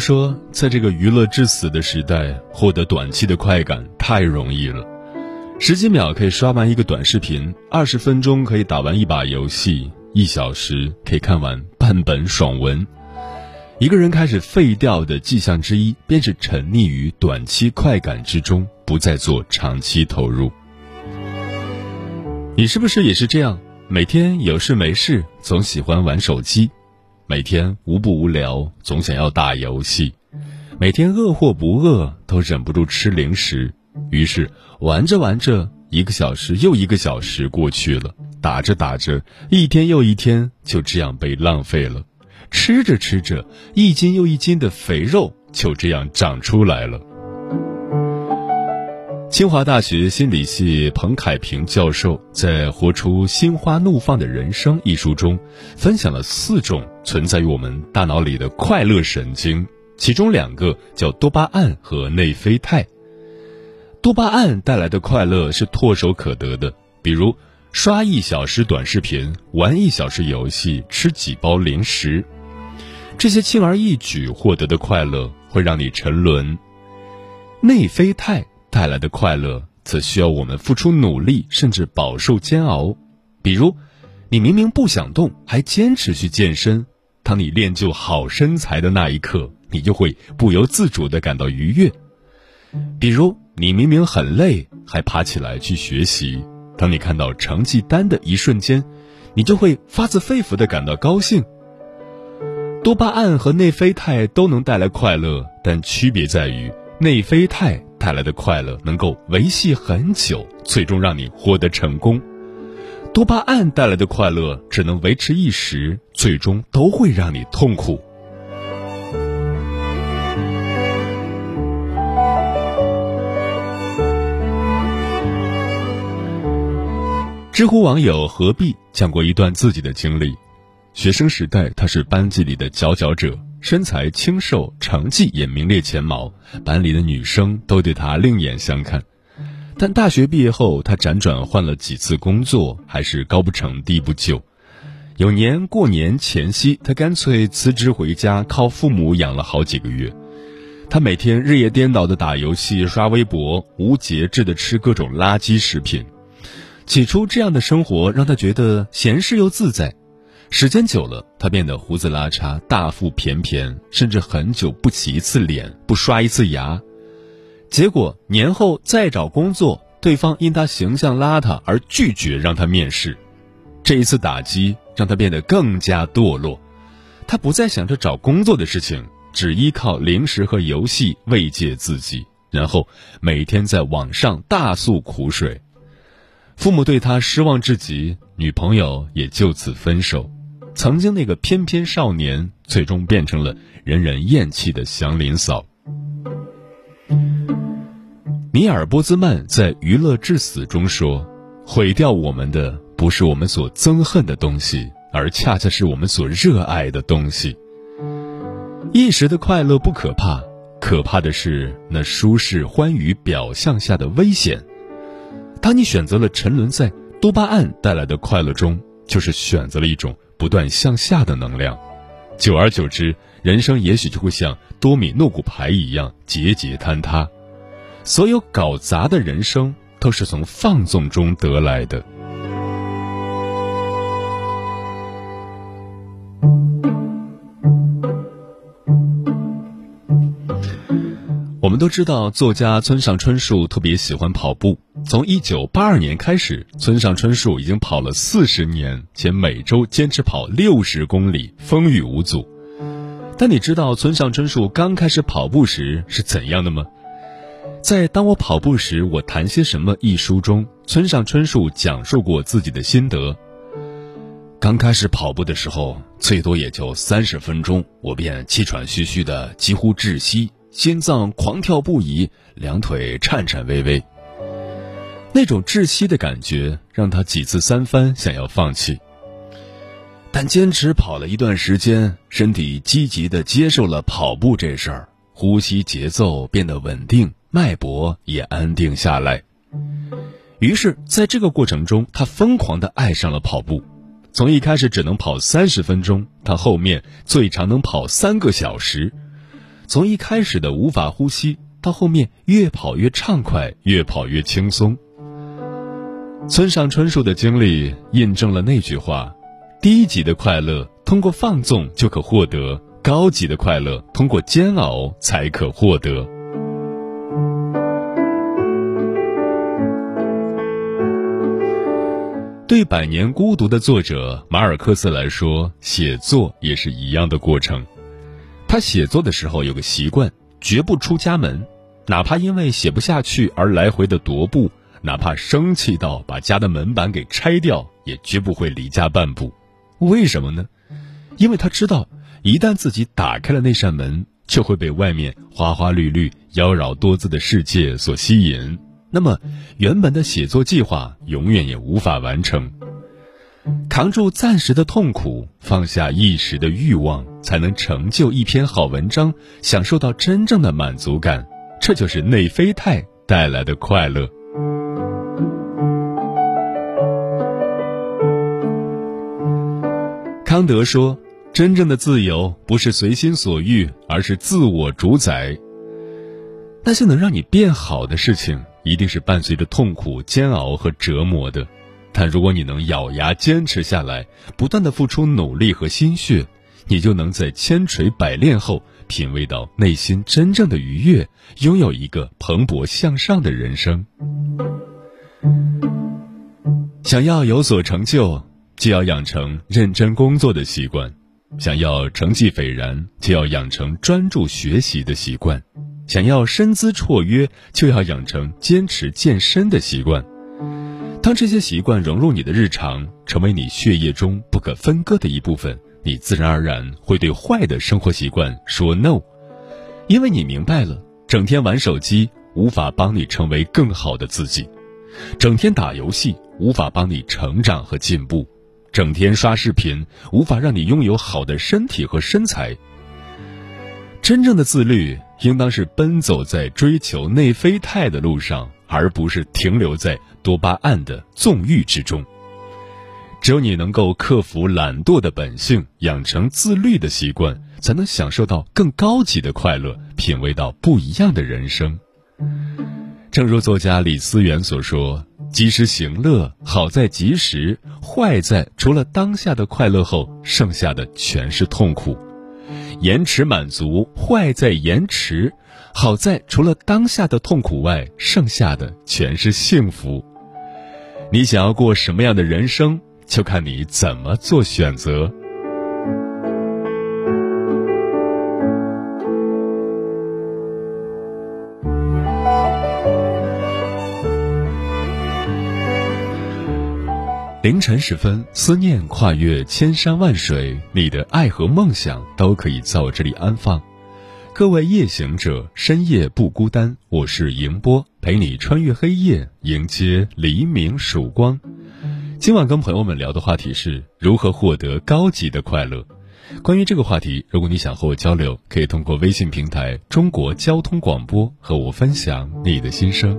说，在这个娱乐至死的时代，获得短期的快感太容易了。十几秒可以刷完一个短视频，二十分钟可以打完一把游戏，一小时可以看完半本爽文。一个人开始废掉的迹象之一，便是沉溺于短期快感之中，不再做长期投入。你是不是也是这样？每天有事没事，总喜欢玩手机。每天无不无聊，总想要打游戏；每天饿或不饿，都忍不住吃零食。于是玩着玩着，一个小时又一个小时过去了；打着打着，一天又一天就这样被浪费了；吃着吃着，一斤又一斤的肥肉就这样长出来了。清华大学心理系彭凯平教授在《活出心花怒放的人生》一书中，分享了四种存在于我们大脑里的快乐神经，其中两个叫多巴胺和内啡肽。多巴胺带来的快乐是唾手可得的，比如刷一小时短视频、玩一小时游戏、吃几包零食，这些轻而易举获得的快乐会让你沉沦。内啡肽。带来的快乐，则需要我们付出努力，甚至饱受煎熬。比如，你明明不想动，还坚持去健身；当你练就好身材的那一刻，你就会不由自主地感到愉悦。比如，你明明很累，还爬起来去学习；当你看到成绩单的一瞬间，你就会发自肺腑地感到高兴。多巴胺和内啡肽都能带来快乐，但区别在于内啡肽。带来的快乐能够维系很久，最终让你获得成功；多巴胺带来的快乐只能维持一时，最终都会让你痛苦。知乎网友何必讲过一段自己的经历：学生时代，他是班级里的佼佼者。身材清瘦，成绩也名列前茅，班里的女生都对他另眼相看。但大学毕业后，他辗转换了几次工作，还是高不成低不就。有年过年前夕，他干脆辞职回家，靠父母养了好几个月。他每天日夜颠倒的打游戏、刷微博，无节制的吃各种垃圾食品。起初，这样的生活让他觉得闲适又自在。时间久了，他变得胡子拉碴、大腹便便，甚至很久不洗一次脸、不刷一次牙。结果年后再找工作，对方因他形象邋遢而拒绝让他面试。这一次打击让他变得更加堕落。他不再想着找工作的事情，只依靠零食和游戏慰藉自己，然后每天在网上大诉苦水。父母对他失望至极，女朋友也就此分手。曾经那个翩翩少年，最终变成了人人厌弃的祥林嫂。米尔波兹曼在《娱乐至死》中说：“毁掉我们的不是我们所憎恨的东西，而恰恰是我们所热爱的东西。一时的快乐不可怕，可怕的是那舒适欢愉表象下的危险。当你选择了沉沦在多巴胺带来的快乐中，就是选择了一种。”不断向下的能量。久而久之人生也许就会像多米诺骨牌一样节节坍塌。所有搞砸的人生都是从放纵中得来的。我们都知道作家村上春树特别喜欢跑步。从一九八二年开始，村上春树已经跑了四十年，且每周坚持跑六十公里，风雨无阻。但你知道村上春树刚开始跑步时是怎样的吗？在《当我跑步时，我谈些什么》一书中，村上春树讲述过自己的心得。刚开始跑步的时候，最多也就三十分钟，我便气喘吁吁的，几乎窒息。心脏狂跳不已，两腿颤颤巍巍。那种窒息的感觉让他几次三番想要放弃。但坚持跑了一段时间，身体积极的接受了跑步这事儿，呼吸节奏变得稳定，脉搏也安定下来。于是，在这个过程中，他疯狂的爱上了跑步。从一开始只能跑三十分钟，他后面最长能跑三个小时。从一开始的无法呼吸，到后面越跑越畅快，越跑越轻松。村上春树的经历印证了那句话：低级的快乐通过放纵就可获得，高级的快乐通过煎熬才可获得。对《百年孤独》的作者马尔克斯来说，写作也是一样的过程。他写作的时候有个习惯，绝不出家门，哪怕因为写不下去而来回的踱步，哪怕生气到把家的门板给拆掉，也绝不会离家半步。为什么呢？因为他知道，一旦自己打开了那扇门，就会被外面花花绿绿、妖娆多姿的世界所吸引，那么原本的写作计划永远也无法完成。扛住暂时的痛苦，放下一时的欲望，才能成就一篇好文章，享受到真正的满足感。这就是内啡肽带来的快乐。康德说：“真正的自由不是随心所欲，而是自我主宰。”那些能让你变好的事情，一定是伴随着痛苦、煎熬和折磨的。但如果你能咬牙坚持下来，不断的付出努力和心血，你就能在千锤百炼后品味到内心真正的愉悦，拥有一个蓬勃向上的人生。想要有所成就，就要养成认真工作的习惯；想要成绩斐然，就要养成专注学习的习惯；想要身姿绰约，就要养成坚持健身的习惯。当这些习惯融入你的日常，成为你血液中不可分割的一部分，你自然而然会对坏的生活习惯说 no，因为你明白了，整天玩手机无法帮你成为更好的自己，整天打游戏无法帮你成长和进步，整天刷视频无法让你拥有好的身体和身材。真正的自律，应当是奔走在追求内啡肽的路上。而不是停留在多巴胺的纵欲之中。只有你能够克服懒惰的本性，养成自律的习惯，才能享受到更高级的快乐，品味到不一样的人生。正如作家李思源所说：“及时行乐，好在及时；坏在除了当下的快乐后，剩下的全是痛苦。延迟满足，坏在延迟。”好在除了当下的痛苦外，剩下的全是幸福。你想要过什么样的人生，就看你怎么做选择。凌晨时分，思念跨越千山万水，你的爱和梦想都可以在我这里安放。各位夜行者，深夜不孤单。我是迎波，陪你穿越黑夜，迎接黎明曙光。今晚跟朋友们聊的话题是如何获得高级的快乐。关于这个话题，如果你想和我交流，可以通过微信平台“中国交通广播”和我分享你的心声。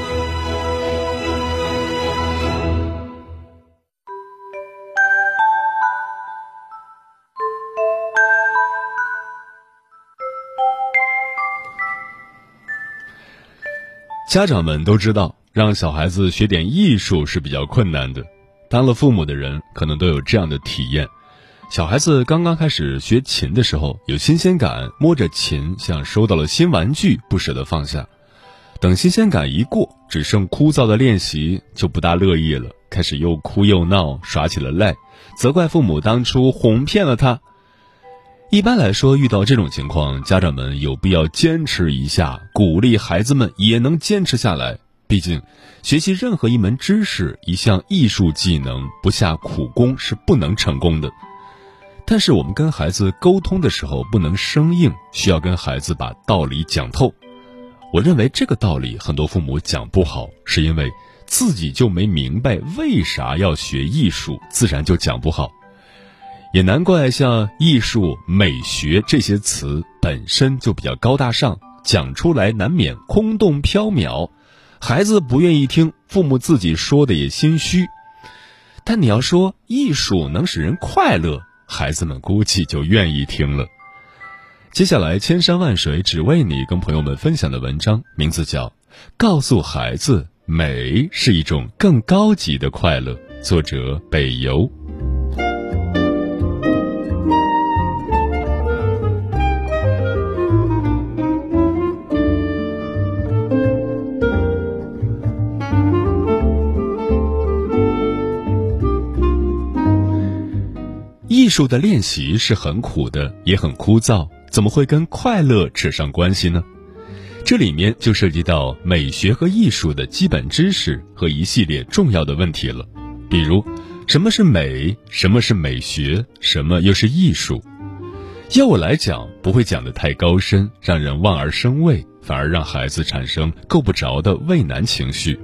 家长们都知道，让小孩子学点艺术是比较困难的。当了父母的人，可能都有这样的体验：小孩子刚刚开始学琴的时候，有新鲜感，摸着琴像收到了新玩具，不舍得放下。等新鲜感一过，只剩枯燥的练习，就不大乐意了，开始又哭又闹，耍起了赖，责怪父母当初哄骗了他。一般来说，遇到这种情况，家长们有必要坚持一下，鼓励孩子们也能坚持下来。毕竟，学习任何一门知识、一项艺术技能，不下苦功是不能成功的。但是，我们跟孩子沟通的时候不能生硬，需要跟孩子把道理讲透。我认为这个道理很多父母讲不好，是因为自己就没明白为啥要学艺术，自然就讲不好。也难怪，像艺术、美学这些词本身就比较高大上，讲出来难免空洞缥缈，孩子不愿意听，父母自己说的也心虚。但你要说艺术能使人快乐，孩子们估计就愿意听了。接下来，千山万水只为你，跟朋友们分享的文章名字叫《告诉孩子美是一种更高级的快乐》，作者北游。术的练习是很苦的，也很枯燥，怎么会跟快乐扯上关系呢？这里面就涉及到美学和艺术的基本知识和一系列重要的问题了，比如什么是美，什么是美学，什么又是艺术。要我来讲，不会讲得太高深，让人望而生畏，反而让孩子产生够不着的畏难情绪。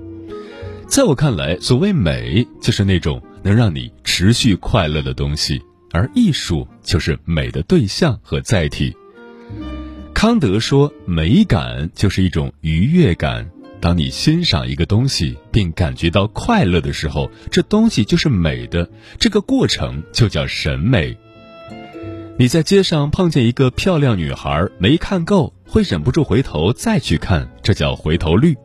在我看来，所谓美，就是那种能让你持续快乐的东西。而艺术就是美的对象和载体。康德说，美感就是一种愉悦感。当你欣赏一个东西并感觉到快乐的时候，这东西就是美的。这个过程就叫审美。你在街上碰见一个漂亮女孩，没看够，会忍不住回头再去看，这叫回头率。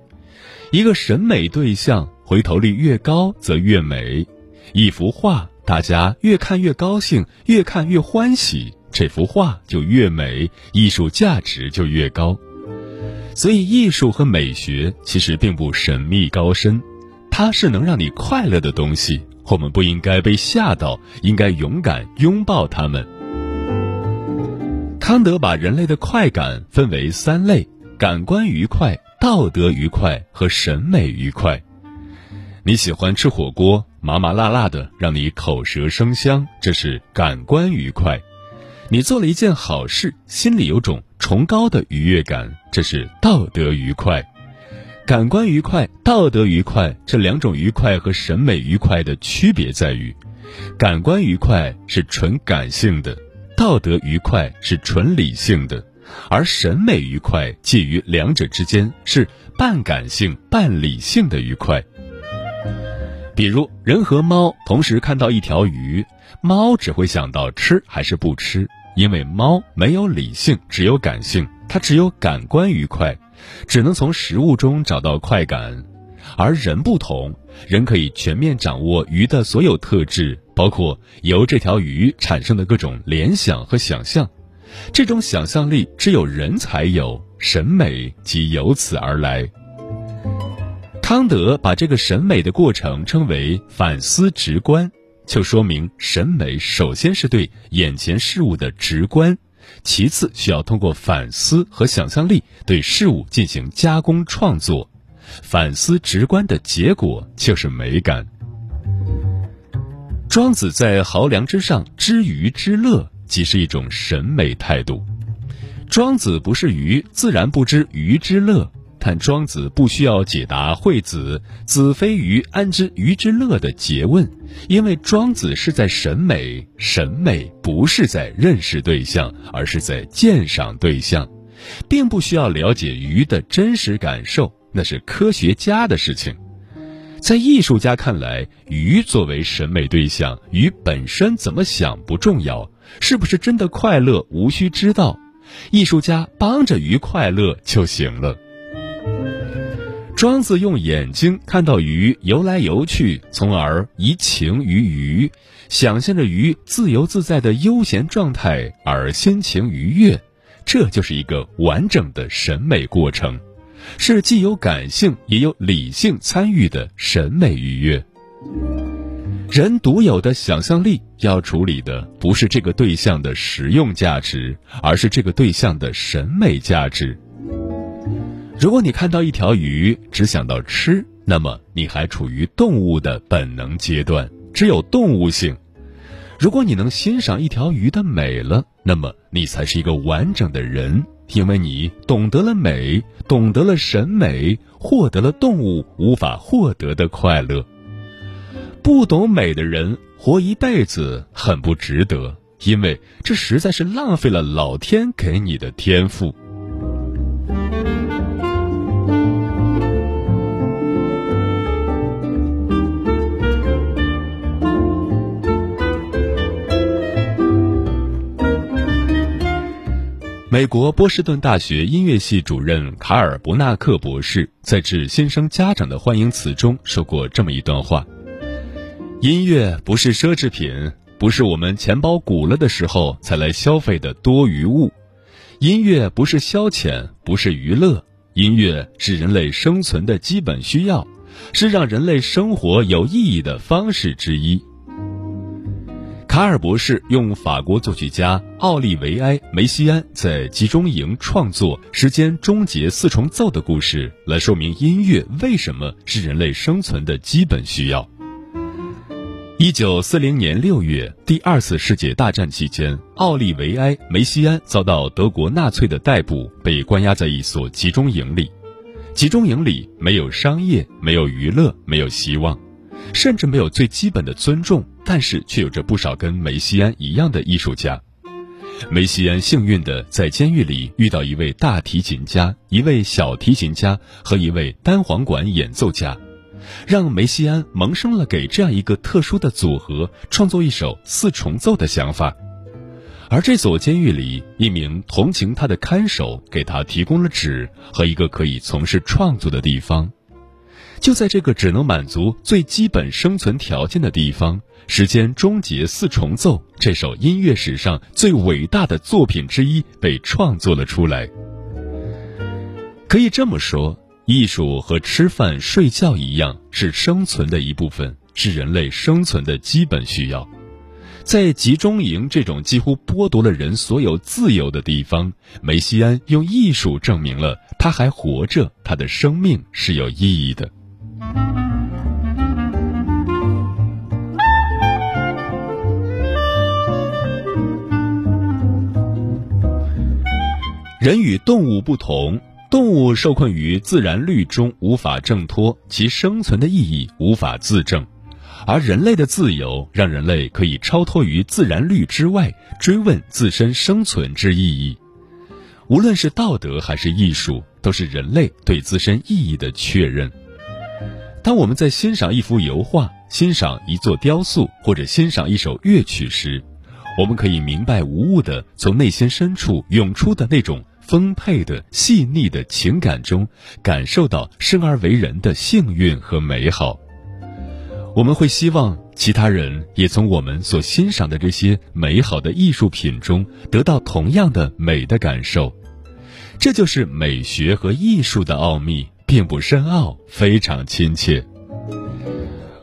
一个审美对象回头率越高，则越美。一幅画。大家越看越高兴，越看越欢喜，这幅画就越美，艺术价值就越高。所以，艺术和美学其实并不神秘高深，它是能让你快乐的东西。我们不应该被吓到，应该勇敢拥抱它们。康德把人类的快感分为三类：感官愉快、道德愉快和审美愉快。你喜欢吃火锅，麻麻辣辣的，让你口舌生香，这是感官愉快；你做了一件好事，心里有种崇高的愉悦感，这是道德愉快。感官愉快、道德愉快这两种愉快和审美愉快的区别在于，感官愉快是纯感性的，道德愉快是纯理性的，而审美愉快介于两者之间，是半感性半理性的愉快。比如，人和猫同时看到一条鱼，猫只会想到吃还是不吃，因为猫没有理性，只有感性，它只有感官愉快，只能从食物中找到快感。而人不同，人可以全面掌握鱼的所有特质，包括由这条鱼产生的各种联想和想象，这种想象力只有人才有，审美即由此而来。康德把这个审美的过程称为反思直观，就说明审美首先是对眼前事物的直观，其次需要通过反思和想象力对事物进行加工创作，反思直观的结果就是美感。庄子在《濠梁之上知鱼之乐》即是一种审美态度。庄子不是鱼，自然不知鱼之乐。但庄子不需要解答惠子“子非鱼，安知鱼之乐”的诘问，因为庄子是在审美，审美不是在认识对象，而是在鉴赏对象，并不需要了解鱼的真实感受，那是科学家的事情。在艺术家看来，鱼作为审美对象，鱼本身怎么想不重要，是不是真的快乐无需知道，艺术家帮着鱼快乐就行了。庄子用眼睛看到鱼游来游去，从而移情于鱼，想象着鱼自由自在的悠闲状态而心情愉悦，这就是一个完整的审美过程。是既有感性也有理性参与的审美愉悦。人独有的想象力要处理的不是这个对象的实用价值，而是这个对象的审美价值。如果你看到一条鱼只想到吃，那么你还处于动物的本能阶段，只有动物性。如果你能欣赏一条鱼的美了，那么你才是一个完整的人。因为你懂得了美，懂得了审美，获得了动物无法获得的快乐。不懂美的人活一辈子很不值得，因为这实在是浪费了老天给你的天赋。美国波士顿大学音乐系主任卡尔伯纳克博士在致新生家长的欢迎词中说过这么一段话：“音乐不是奢侈品，不是我们钱包鼓了的时候才来消费的多余物。音乐不是消遣，不是娱乐，音乐是人类生存的基本需要，是让人类生活有意义的方式之一。”卡尔博士用法国作曲家奥利维埃·梅西安在集中营创作《时间终结四重奏》的故事来说明音乐为什么是人类生存的基本需要。一九四零年六月，第二次世界大战期间，奥利维埃·梅西安遭到德国纳粹的逮捕，被关押在一所集中营里。集中营里没有商业，没有娱乐，没有希望。甚至没有最基本的尊重，但是却有着不少跟梅西安一样的艺术家。梅西安幸运地在监狱里遇到一位大提琴家、一位小提琴家和一位单簧管演奏家，让梅西安萌生了给这样一个特殊的组合创作一首四重奏的想法。而这所监狱里，一名同情他的看守给他提供了纸和一个可以从事创作的地方。就在这个只能满足最基本生存条件的地方，《时间终结四重奏》这首音乐史上最伟大的作品之一被创作了出来。可以这么说，艺术和吃饭睡觉一样，是生存的一部分，是人类生存的基本需要。在集中营这种几乎剥夺了人所有自由的地方，梅西安用艺术证明了他还活着，他的生命是有意义的。人与动物不同，动物受困于自然律中无法挣脱，其生存的意义无法自证；而人类的自由让人类可以超脱于自然律之外，追问自身生存之意义。无论是道德还是艺术，都是人类对自身意义的确认。当我们在欣赏一幅油画、欣赏一座雕塑或者欣赏一首乐曲时，我们可以明白无误地从内心深处涌出的那种。丰沛的、细腻的情感中，感受到生而为人的幸运和美好。我们会希望其他人也从我们所欣赏的这些美好的艺术品中得到同样的美的感受。这就是美学和艺术的奥秘，并不深奥，非常亲切。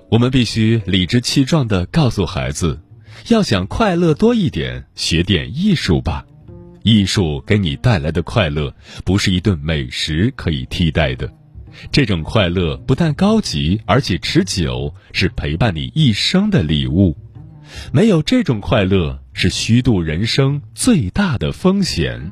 我们必须理直气壮地告诉孩子：要想快乐多一点，学点艺术吧。艺术给你带来的快乐，不是一顿美食可以替代的。这种快乐不但高级，而且持久，是陪伴你一生的礼物。没有这种快乐，是虚度人生最大的风险。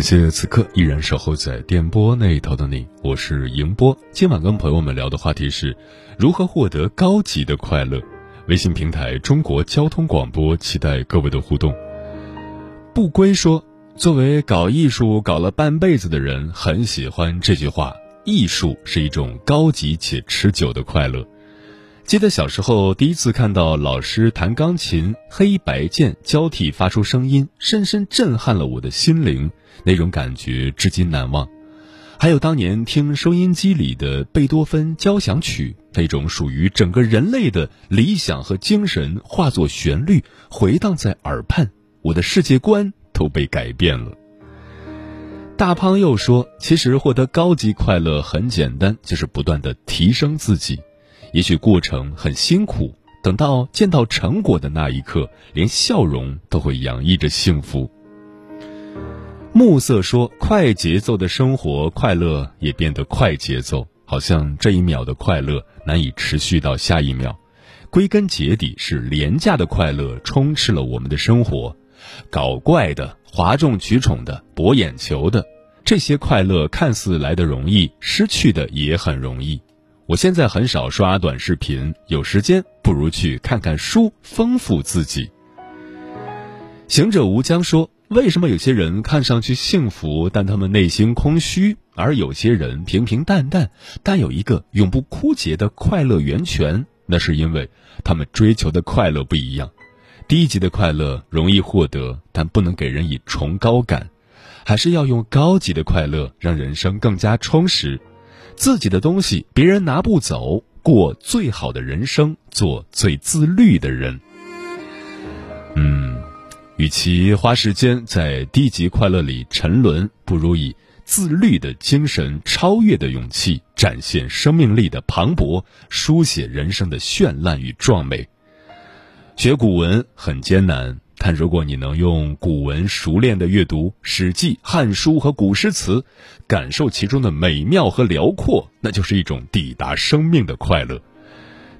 感谢此刻依然守候在电波那一头的你，我是迎波。今晚跟朋友们聊的话题是如何获得高级的快乐。微信平台中国交通广播，期待各位的互动。不归说，作为搞艺术搞了半辈子的人，很喜欢这句话：艺术是一种高级且持久的快乐。记得小时候第一次看到老师弹钢琴，黑白键交替发出声音，深深震撼了我的心灵。那种感觉至今难忘，还有当年听收音机里的贝多芬交响曲，那种属于整个人类的理想和精神化作旋律回荡在耳畔，我的世界观都被改变了。大胖又说：“其实获得高级快乐很简单，就是不断的提升自己，也许过程很辛苦，等到见到成果的那一刻，连笑容都会洋溢着幸福。”暮色说：“快节奏的生活，快乐也变得快节奏，好像这一秒的快乐难以持续到下一秒。归根结底，是廉价的快乐充斥了我们的生活，搞怪的、哗众取宠的、博眼球的，这些快乐看似来的容易，失去的也很容易。我现在很少刷短视频，有时间不如去看看书，丰富自己。”行者无疆说。为什么有些人看上去幸福，但他们内心空虚；而有些人平平淡淡，但有一个永不枯竭的快乐源泉？那是因为他们追求的快乐不一样。低级的快乐容易获得，但不能给人以崇高感，还是要用高级的快乐让人生更加充实。自己的东西别人拿不走，过最好的人生，做最自律的人。嗯。与其花时间在低级快乐里沉沦，不如以自律的精神、超越的勇气，展现生命力的磅礴，书写人生的绚烂与壮美。学古文很艰难，但如果你能用古文熟练的阅读《史记》《汉书》和古诗词，感受其中的美妙和辽阔，那就是一种抵达生命的快乐。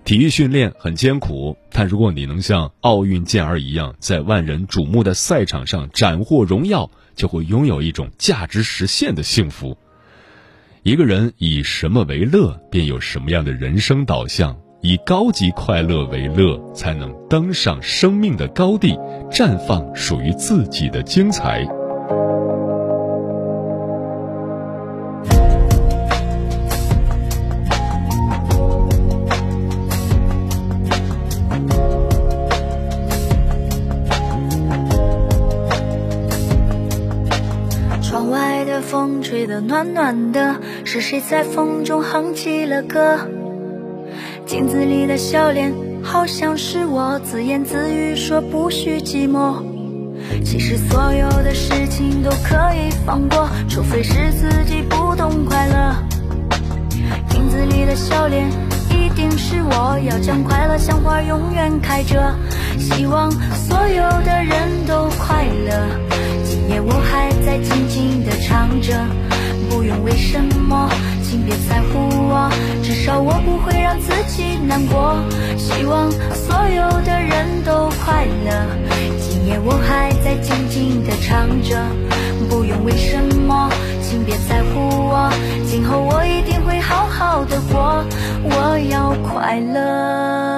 体育训练很艰苦，但如果你能像奥运健儿一样，在万人瞩目的赛场上斩获荣耀，就会拥有一种价值实现的幸福。一个人以什么为乐，便有什么样的人生导向。以高级快乐为乐，才能登上生命的高地，绽放属于自己的精彩。窗外的风吹得暖暖的，是谁在风中哼起了歌？镜子里的笑脸，好像是我自言自语说不许寂寞。其实所有的事情都可以放过，除非是自己不懂快乐。镜子里的笑脸，一定是我要将快乐像花永远开着，希望所有的人都快乐。今夜我还在静静的唱着，不用为什么，请别在乎我，至少我不会让自己难过。希望所有的人都快乐。今夜我还在静静的唱着，不用为什么，请别在乎我，今后我一定会好好的过，我要快乐。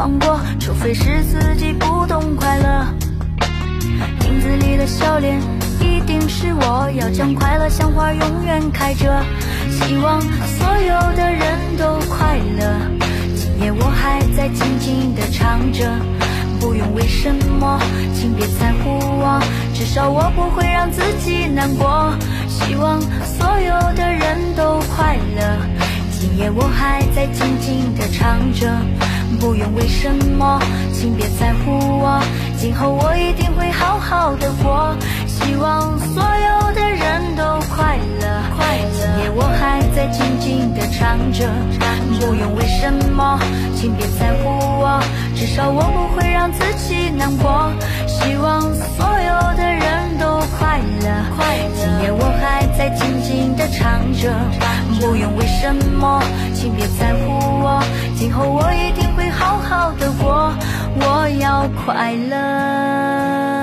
放过，除非是自己不懂快乐。镜子里的笑脸。一定是我，要将快乐像花永远开着，希望所有的人都快乐。今夜我还在静静的唱着，不用为什么，请别在乎我，至少我不会让自己难过。希望所有的人都快乐。今夜我还在静静的唱着，不用为什么，请别在乎我，今后我一定会好好的过。希望所有的人都快乐。今夜我还在静静的唱着，不用为什么，请别在乎我，至少我不会让自己难过。希望所有的人都快乐。今夜我还在静静的唱着，不用为什么，请别在乎我，今后我一定好好的过。我要快乐。